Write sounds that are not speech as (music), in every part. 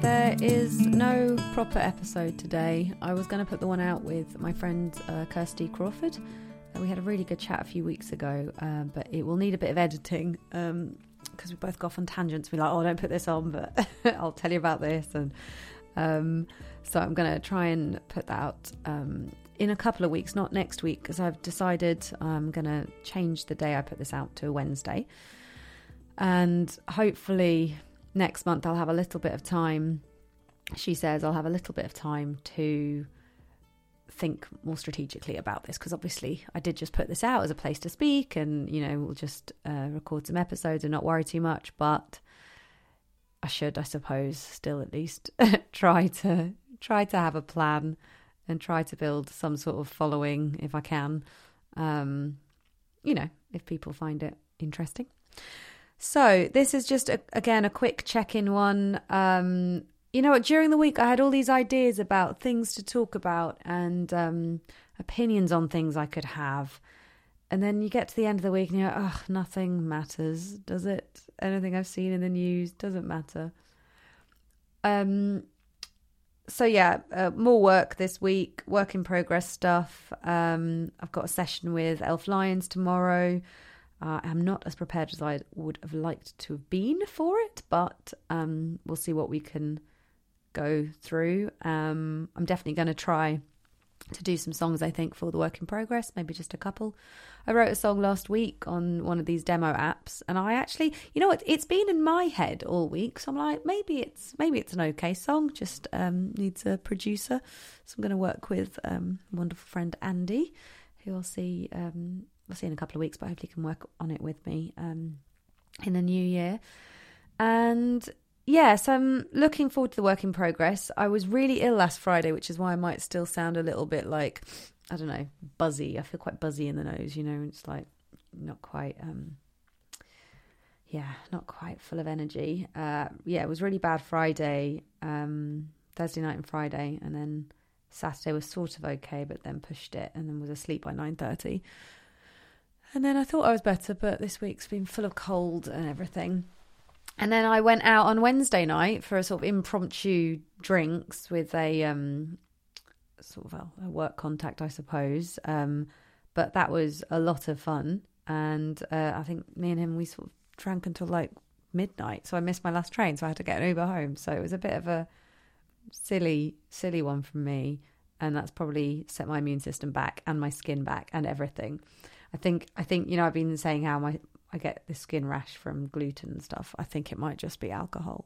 There is no proper episode today. I was going to put the one out with my friend uh, Kirsty Crawford. Uh, we had a really good chat a few weeks ago, uh, but it will need a bit of editing because um, we both go off on tangents. We're like, oh, don't put this on, but (laughs) I'll tell you about this. And um, so I'm going to try and put that out um, in a couple of weeks, not next week, because I've decided I'm going to change the day I put this out to a Wednesday. And hopefully next month I'll have a little bit of time. She says I'll have a little bit of time to think more strategically about this because obviously I did just put this out as a place to speak and you know we'll just uh, record some episodes and not worry too much but I should I suppose still at least (laughs) try to try to have a plan and try to build some sort of following if I can um you know if people find it interesting so this is just a, again a quick check-in one. Um, you know? During the week, I had all these ideas about things to talk about and um, opinions on things I could have. And then you get to the end of the week and you're, oh, nothing matters, does it? Anything I've seen in the news doesn't matter. Um. So yeah, uh, more work this week, work in progress stuff. Um, I've got a session with Elf Lions tomorrow. Uh, I'm not as prepared as I would have liked to have been for it, but um, we'll see what we can go through. Um, I'm definitely going to try to do some songs, I think, for the work in progress, maybe just a couple. I wrote a song last week on one of these demo apps, and I actually, you know what, it's been in my head all week, so I'm like, maybe it's maybe it's an okay song, just um, needs a producer. So I'm going to work with um, wonderful friend Andy, who I'll see um, we'll see in a couple of weeks, but hopefully you can work on it with me um, in the new year. And yes, I'm looking forward to the work in progress. I was really ill last Friday, which is why I might still sound a little bit like, I don't know, buzzy. I feel quite buzzy in the nose, you know, it's like not quite, um, yeah, not quite full of energy. Uh, yeah, it was really bad Friday, um, Thursday night and Friday, and then Saturday was sort of okay, but then pushed it and then was asleep by 9.30. And then I thought I was better, but this week's been full of cold and everything. And then I went out on Wednesday night for a sort of impromptu drinks with a um, sort of a, a work contact, I suppose. Um, but that was a lot of fun, and uh, I think me and him we sort of drank until like midnight. So I missed my last train, so I had to get an Uber home. So it was a bit of a silly, silly one from me, and that's probably set my immune system back and my skin back and everything. I think I think you know I've been saying how my I get the skin rash from gluten and stuff. I think it might just be alcohol,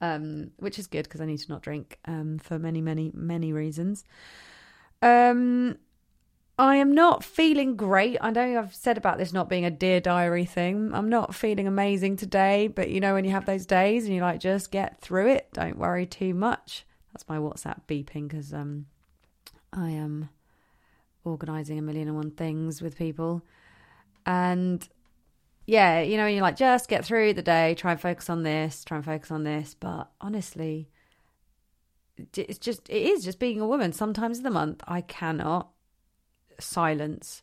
um, which is good because I need to not drink um, for many many many reasons. Um, I am not feeling great. I know I've said about this not being a dear diary thing. I'm not feeling amazing today, but you know when you have those days and you like just get through it. Don't worry too much. That's my WhatsApp beeping because um, I am organising a million and one things with people. And yeah, you know, you're like, just get through the day, try and focus on this, try and focus on this. But honestly, it's just, it is just being a woman. Sometimes in the month, I cannot silence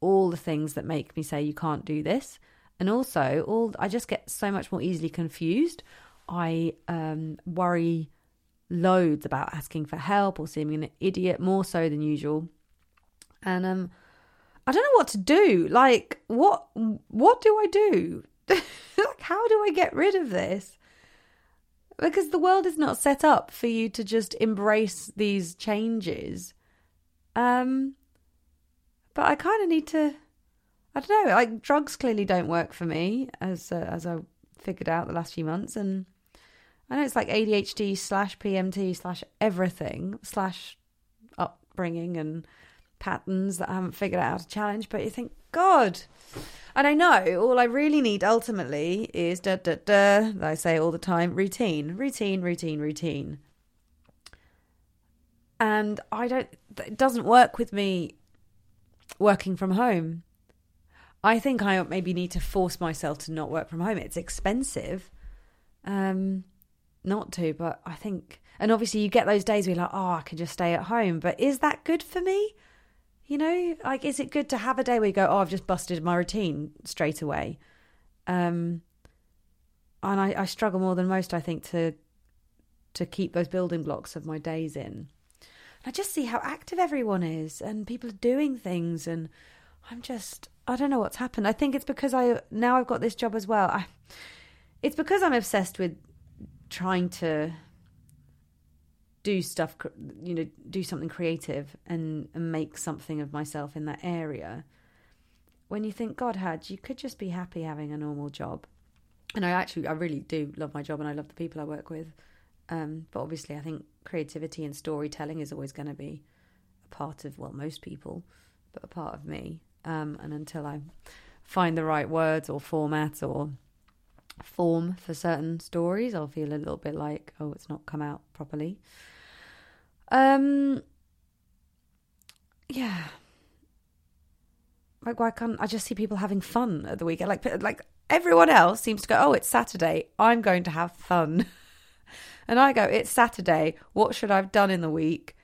all the things that make me say you can't do this. And also, all I just get so much more easily confused. I um, worry loads about asking for help or seeming an idiot more so than usual and um, I don't know what to do. Like, what what do I do? (laughs) like, how do I get rid of this? Because the world is not set up for you to just embrace these changes. Um, but I kind of need to. I don't know. Like drugs clearly don't work for me, as uh, as I figured out the last few months, and I know it's like ADHD slash PMT slash everything slash upbringing and patterns that I haven't figured out how to challenge, but you think, God. And I know all I really need ultimately is da da da, I say all the time, routine, routine, routine, routine. And I don't, it doesn't work with me working from home. I think I maybe need to force myself to not work from home. It's expensive, um, not to, but I think, and obviously you get those days where you're like, oh, I can just stay at home. But is that good for me? You know, like, is it good to have a day where you go, oh, I've just busted my routine straight away? Um, and I, I struggle more than most, I think, to to keep those building blocks of my days in. I just see how active everyone is and people are doing things and I'm just I don't know what's happened. I think it's because I now I've got this job as well. I it's because I'm obsessed with trying to do stuff you know do something creative and, and make something of myself in that area. When you think god had you could just be happy having a normal job. And i actually i really do love my job and i love the people i work with. Um, but obviously i think creativity and storytelling is always going to be a part of well most people but a part of me. Um, and until i find the right words or format or form for certain stories i'll feel a little bit like oh it's not come out properly um yeah. Like why can't i just see people having fun at the weekend. Like like everyone else seems to go oh it's saturday. I'm going to have fun. (laughs) And i go it's saturday. What should i've done in the week?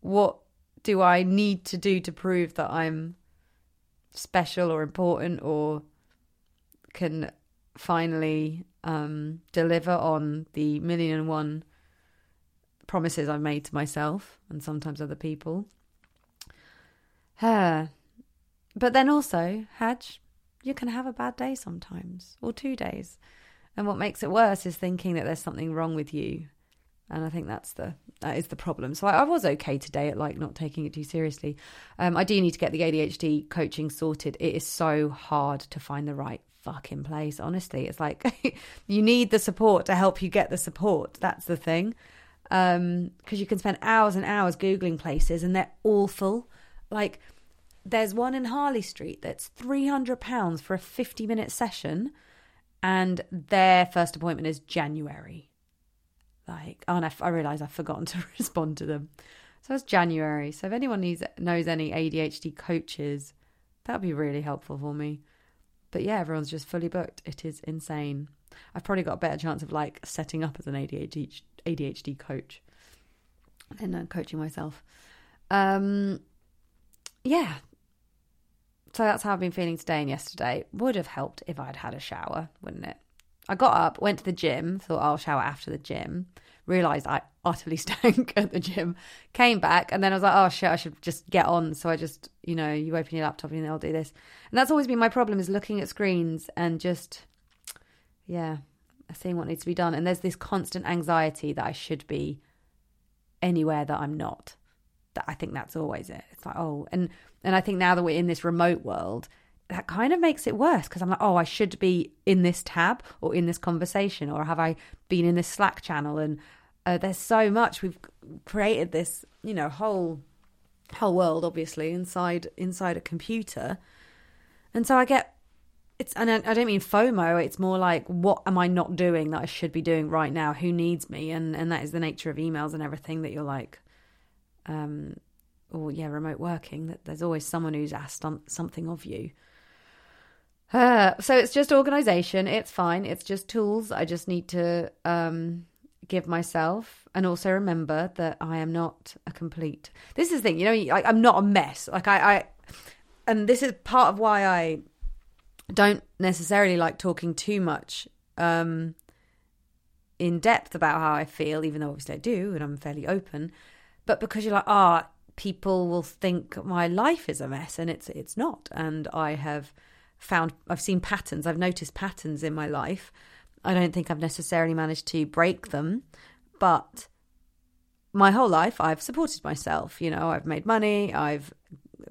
What do i need to do to prove that i'm special or important or can finally um, deliver on the million and one promises I've made to myself and sometimes other people. Uh, but then also, Haj, you can have a bad day sometimes, or two days. And what makes it worse is thinking that there's something wrong with you. And I think that's the that is the problem. So I, I was okay today at like not taking it too seriously. Um, I do need to get the ADHD coaching sorted. It is so hard to find the right fucking place. Honestly, it's like (laughs) you need the support to help you get the support. That's the thing because um, you can spend hours and hours googling places and they're awful. Like there's one in Harley Street that's three hundred pounds for a fifty minute session, and their first appointment is January. Like, oh, and I, I realise I've forgotten to (laughs) respond to them. So it's January. So if anyone needs knows any ADHD coaches, that'd be really helpful for me. But yeah, everyone's just fully booked. It is insane. I've probably got a better chance of like setting up as an ADHD ADHD coach and uh, coaching myself. Um, yeah. So that's how I've been feeling today and yesterday. Would have helped if I'd had a shower, wouldn't it? I got up, went to the gym, thought I'll shower after the gym, realised I utterly (laughs) stank at the gym, came back, and then I was like, oh shit, I should just get on. So I just, you know, you open your laptop and I'll do this. And that's always been my problem is looking at screens and just, yeah, seeing what needs to be done. And there's this constant anxiety that I should be anywhere that I'm not. That I think that's always it. It's like, oh, and and I think now that we're in this remote world, that kind of makes it worse because I'm like, oh, I should be in this tab or in this conversation, or have I been in this Slack channel? And uh, there's so much we've created this, you know, whole whole world obviously inside inside a computer, and so I get it's and I don't mean FOMO. It's more like what am I not doing that I should be doing right now? Who needs me? And and that is the nature of emails and everything that you're like, um, or yeah, remote working. That there's always someone who's asked something of you. Uh, so it's just organization. It's fine. It's just tools. I just need to um, give myself and also remember that I am not a complete. This is the thing, you know. Like I'm not a mess. Like I, I and this is part of why I don't necessarily like talking too much um, in depth about how I feel, even though obviously I do, and I'm fairly open. But because you're like, ah, oh, people will think my life is a mess, and it's it's not. And I have found, I've seen patterns, I've noticed patterns in my life. I don't think I've necessarily managed to break them, but my whole life I've supported myself. You know, I've made money, I've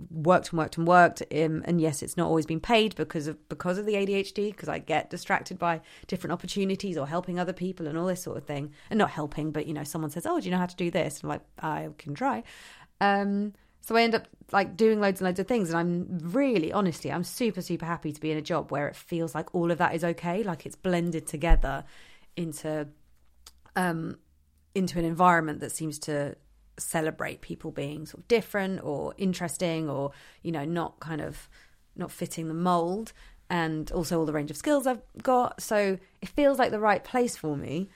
worked and worked and worked um, and yes it's not always been paid because of because of the ADHD because I get distracted by different opportunities or helping other people and all this sort of thing. And not helping but you know someone says oh do you know how to do this? And I'm like I can try. Um, so I end up like doing loads and loads of things and I'm really honestly I'm super super happy to be in a job where it feels like all of that is okay like it's blended together into um into an environment that seems to celebrate people being sort of different or interesting or you know not kind of not fitting the mold and also all the range of skills I've got. So it feels like the right place for me.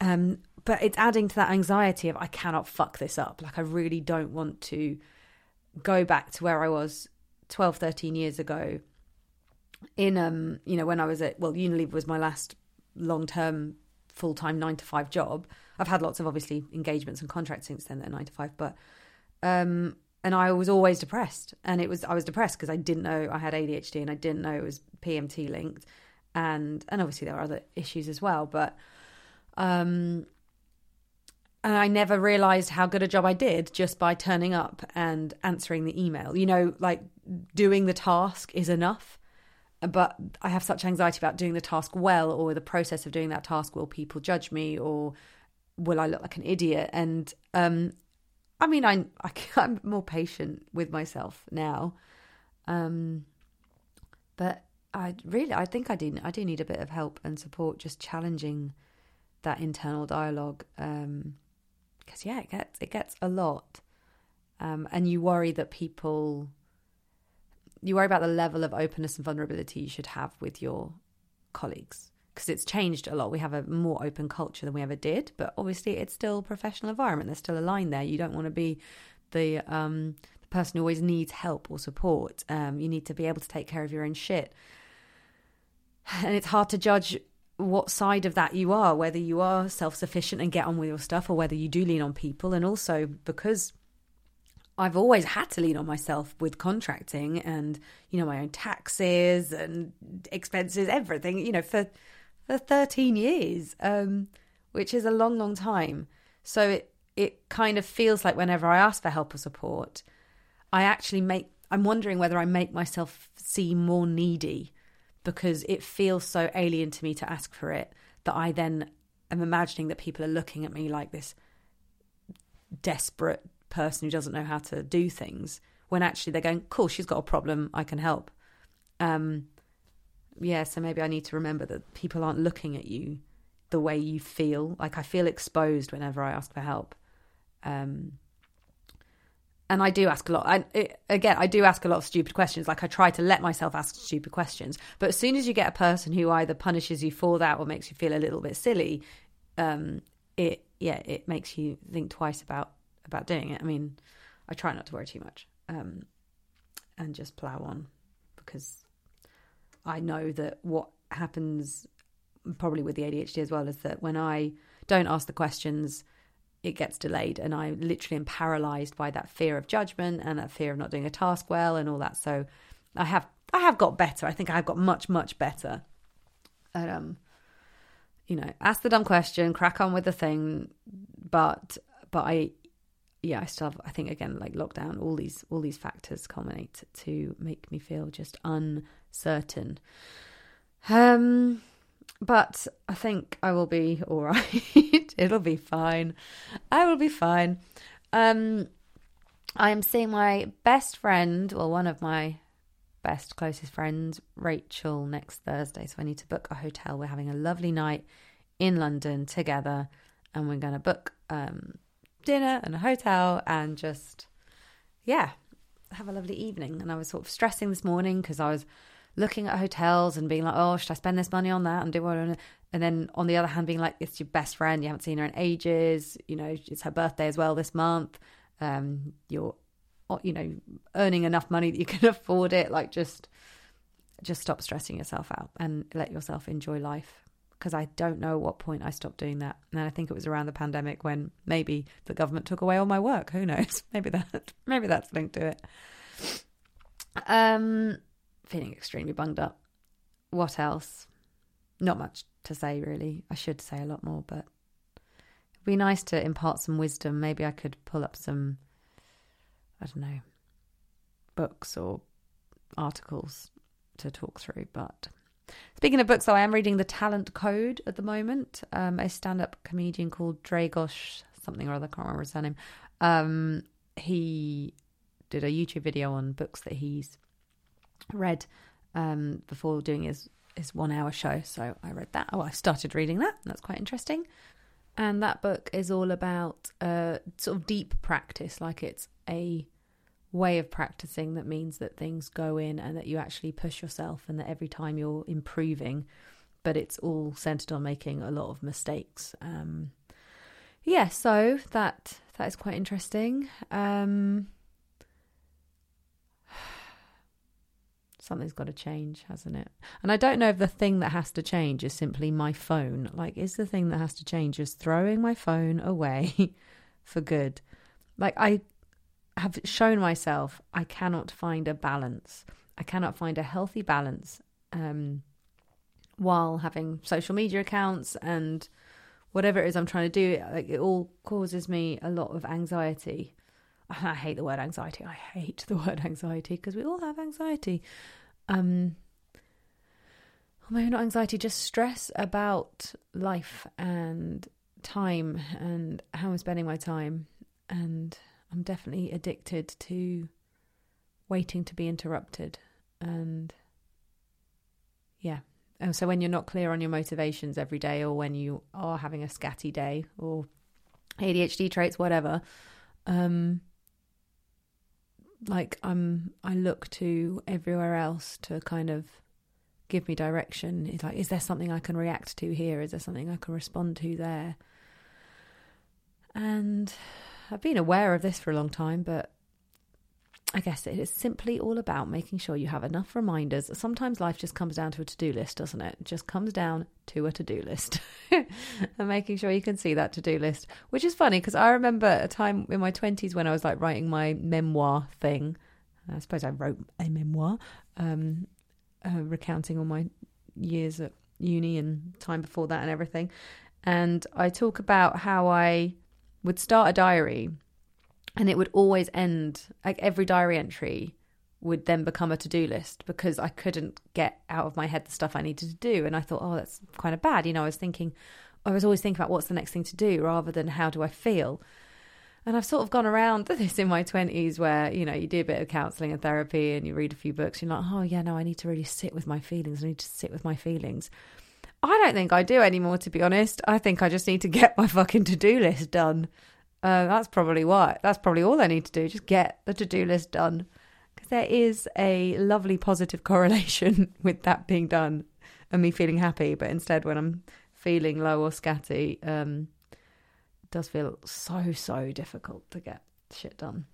Um, but it's adding to that anxiety of I cannot fuck this up. Like I really don't want to go back to where I was 12 13 years ago in um you know when I was at well Unilever was my last long term full time nine to five job. I've had lots of obviously engagements and contracts since then that are nine to five, but um, and I was always depressed, and it was I was depressed because I didn't know I had ADHD and I didn't know it was PMT linked, and and obviously there were other issues as well, but um, and I never realized how good a job I did just by turning up and answering the email. You know, like doing the task is enough. But I have such anxiety about doing the task well or the process of doing that task. Will people judge me or will I look like an idiot? And um, I mean, I, I, (laughs) am more patient with myself now. Um, but I really, I think I do, I do need a bit of help and support just challenging that internal dialogue. Um, because yeah, it gets it gets a lot, um, and you worry that people, you worry about the level of openness and vulnerability you should have with your colleagues because it's changed a lot. We have a more open culture than we ever did, but obviously it's still a professional environment. There's still a line there. You don't want to be the um, the person who always needs help or support. Um, you need to be able to take care of your own shit, (sighs) and it's hard to judge what side of that you are, whether you are self sufficient and get on with your stuff, or whether you do lean on people. And also because I've always had to lean on myself with contracting and, you know, my own taxes and expenses, everything, you know, for, for 13 years, um, which is a long, long time. So it, it kind of feels like whenever I ask for help or support, I actually make, I'm wondering whether I make myself seem more needy because it feels so alien to me to ask for it that I then am imagining that people are looking at me like this desperate person who doesn't know how to do things when actually they're going, cool, she's got a problem, I can help. Um, yeah, so maybe I need to remember that people aren't looking at you the way you feel. Like I feel exposed whenever I ask for help. Um, and I do ask a lot. I, it, again, I do ask a lot of stupid questions. Like I try to let myself ask stupid questions. But as soon as you get a person who either punishes you for that or makes you feel a little bit silly, um, it yeah, it makes you think twice about about doing it. I mean, I try not to worry too much um, and just plow on because I know that what happens probably with the ADHD as well is that when I don't ask the questions it gets delayed and i literally am paralyzed by that fear of judgment and that fear of not doing a task well and all that. So i have i have got better. I think i've got much much better um you know ask the dumb question crack on with the thing but but i yeah i still have i think again like lockdown all these all these factors culminate to make me feel just uncertain um but I think I will be (laughs) all right. It'll be fine. I will be fine. Um, I am seeing my best friend, well, one of my best, closest friends, Rachel, next Thursday. So I need to book a hotel. We're having a lovely night in London together, and we're going to book um, dinner and a hotel and just, yeah, have a lovely evening. And I was sort of stressing this morning because I was looking at hotels and being like, oh, should I spend this money on that and do what? And then on the other hand, being like, it's your best friend, you haven't seen her in ages. You know, it's her birthday as well this month. Um, you're, you know, earning enough money that you (laughs) can afford it. Like, just, just stop stressing yourself out and let yourself enjoy life. Because I don't know what point I stopped doing that, and I think it was around the pandemic when maybe the government took away all my work. Who knows? (laughs) Maybe that, maybe that's linked to it. Um, feeling extremely bunged up. What else? Not much to say, really. I should say a lot more, but it'd be nice to impart some wisdom. Maybe I could pull up some, I don't know, books or articles to talk through. But speaking of books, though, I am reading The Talent Code at the moment. Um, a stand up comedian called Dragos something or other, I can't remember his surname. Um, he did a YouTube video on books that he's read um, before doing his his one hour show. So I read that. Oh, I started reading that. That's quite interesting. And that book is all about uh, sort of deep practice, like it's a way of practicing that means that things go in and that you actually push yourself and that every time you're improving, but it's all centered on making a lot of mistakes. Um, yeah, so that that is quite interesting. Um, (sighs) something's got to change, hasn't it? And I don't know if the thing that has to change is simply my phone. Like, is the thing that has to change just throwing my phone away (laughs) for good? Like, I have shown myself I cannot find a balance. I cannot find a healthy balance um, while having social media accounts and whatever it is I'm trying to do. Like, it all causes me a lot of anxiety. (laughs) I hate the word anxiety. I hate the (laughs) word anxiety because we all have anxiety. Um, or maybe not anxiety, just stress about life and time and how I'm spending my time. And I'm definitely addicted to waiting to be interrupted. And yeah. And so when you're not clear on your motivations every day, or when you are having a scatty day, or ADHD traits, whatever, um, like I'm I look to everywhere else to kind of give me direction. It's like, is there something I can react to here? Is there something I can respond to there? And I've been aware of this for a long time, but I guess it is simply all about making sure you have enough reminders. Sometimes life just comes down to a to do list, doesn't it? Just comes down to a to do list (laughs) and making sure you can see that to do list, which is funny because I remember a time in my 20s when I was like writing my memoir thing. I suppose I wrote a memoir, um, uh, recounting all my years at uni and time before that and everything. And I talk about how I would start a diary and it would always end like every diary entry would then become a to-do list because I couldn't get out of my head the stuff I needed to do. And I thought oh that's kind of bad. You know I was thinking I was always thinking about what's the next thing to do rather than how do I feel. And I've sort of gone around (laughs) this in my 20s where you know you do a bit of counseling and therapy and you read a few books. You're like oh yeah no I need to really sit with my feelings. I need to sit with my feelings I don't think I do anymore to be honest I think I just need to (laughs) get my fucking to-do list done uh, that's probably why. That's probably all I need to do. Just get the to do list done. Because there is a lovely positive (laughs) correlation with that being done and me feeling happy. But instead, when I'm feeling low or scatty, um, it does feel so, so difficult to get shit done.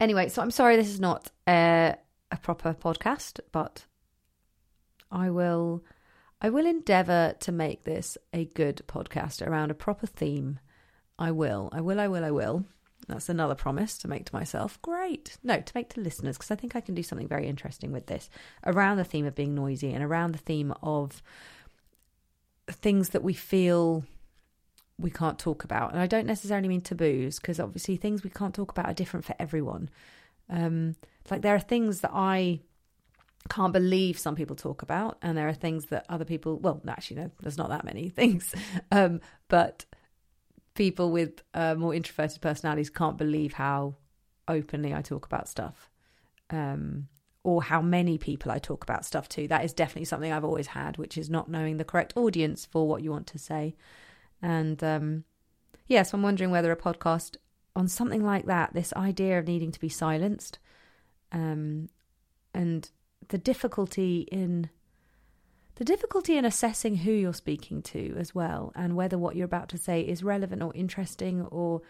Anyway, so I'm sorry this is not a, a proper podcast, but I will. I will endeavour to make this a good podcast around a proper theme I will. I will, I will, I will. That's another promise to make to myself. Great. No, to make to listeners, because I think I can do something very interesting with this around the theme of being noisy and around the theme of things that we feel we can't talk about. And I don't necessarily mean taboos, because obviously things we can't talk about are different for everyone. Um, like there are things that I can't believe some people talk about, and there are things that other people, well, actually, no, there's not that many (laughs) things. Um, but people with uh, more introverted personalities can't believe how openly I talk about stuff. Um, or how many people I talk about stuff to. That is definitely something I've always had, which is not knowing the correct audience for what you want to say. And um, yes, yeah, so I'm wondering whether a podcast on something like that, this idea of needing to be silenced, um, and the difficulty in the difficulty in assessing who you're speaking to as well, and whether what you're about to say is relevant or interesting or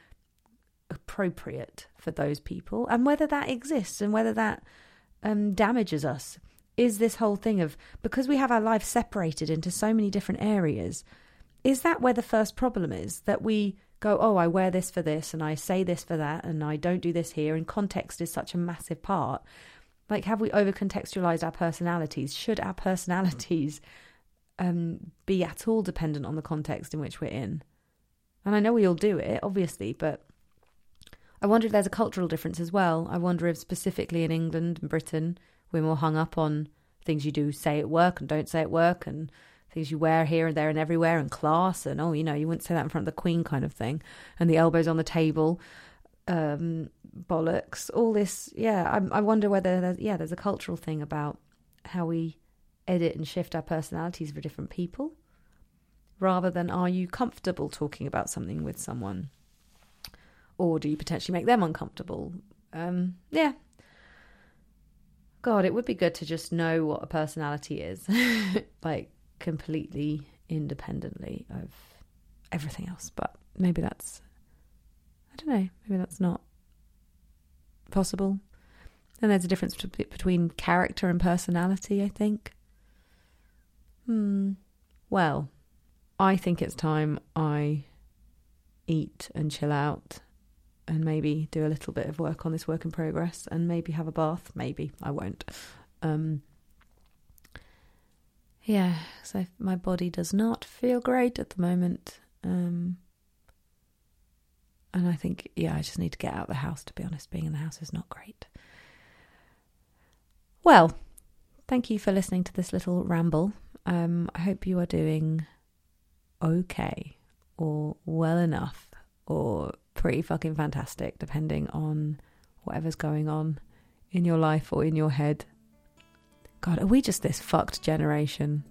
appropriate for those people, and whether that exists and whether that um, damages us. Is this whole thing of because we have our lives separated into so many different areas, is that where the first problem is? That we go, oh, I wear this for this, and I say this for that, and I don't do this here, and context is such a massive part like, have we over contextualized our personalities? Should our (laughs) personalities um, be at all dependent on the context in which we're in? And I know we all do it, obviously, but I wonder if there's a cultural difference as well. I wonder if specifically in England and Britain, we're more hung up on things you do say at work and don't say at work and things you wear here and there and everywhere and class and oh you know you wouldn't say that in front of the queen kind of thing and the elbows on the table um, bollocks, all this. Yeah, I, I wonder whether there's, yeah, there's a cultural thing about how we edit and shift our personalities for different people, rather than are you comfortable talking about something with someone, or do you potentially make them uncomfortable? Um, yeah. God, it would be good to just know what a personality is, (laughs) like completely independently of everything else. But maybe that's I don't know, maybe that's not possible. And there's a difference between character and personality, I think. Hmm. Well, I think it's time I eat and chill out and maybe do a little bit of work on this work in progress and maybe have a bath. Maybe I won't. Um, yeah, so my body does not feel great at the moment. Um, and I think, yeah, I just need to get out of the house, to be honest. Being in the house is not great. Well, thank you for listening to this little ramble. Um, I hope you are doing okay or well enough or pretty fucking fantastic, depending on whatever's going on in your life or in your head. God, are we just this fucked generation?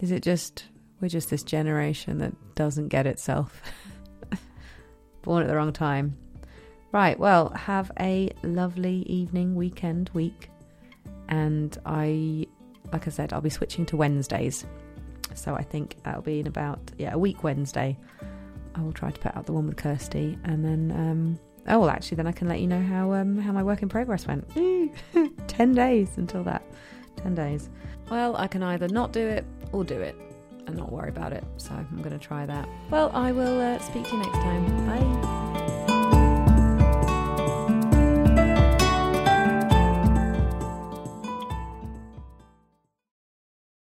Is it just, we're just this generation that doesn't get itself? (laughs) Born at the wrong time. Right, well, have a lovely evening, weekend, week. And I, like I said, I'll be switching to Wednesdays. So I think that'll be in about, yeah, a week Wednesday. I will try to put out the one with Kirsty, and then um, oh well, actually, then I can let you know how um, how my work in progress went. (laughs) Ten days until that. Ten days. Well, I can either not do it or do it and not worry about it. So I'm going to try that. Well, I will uh, speak to you next time. Bye.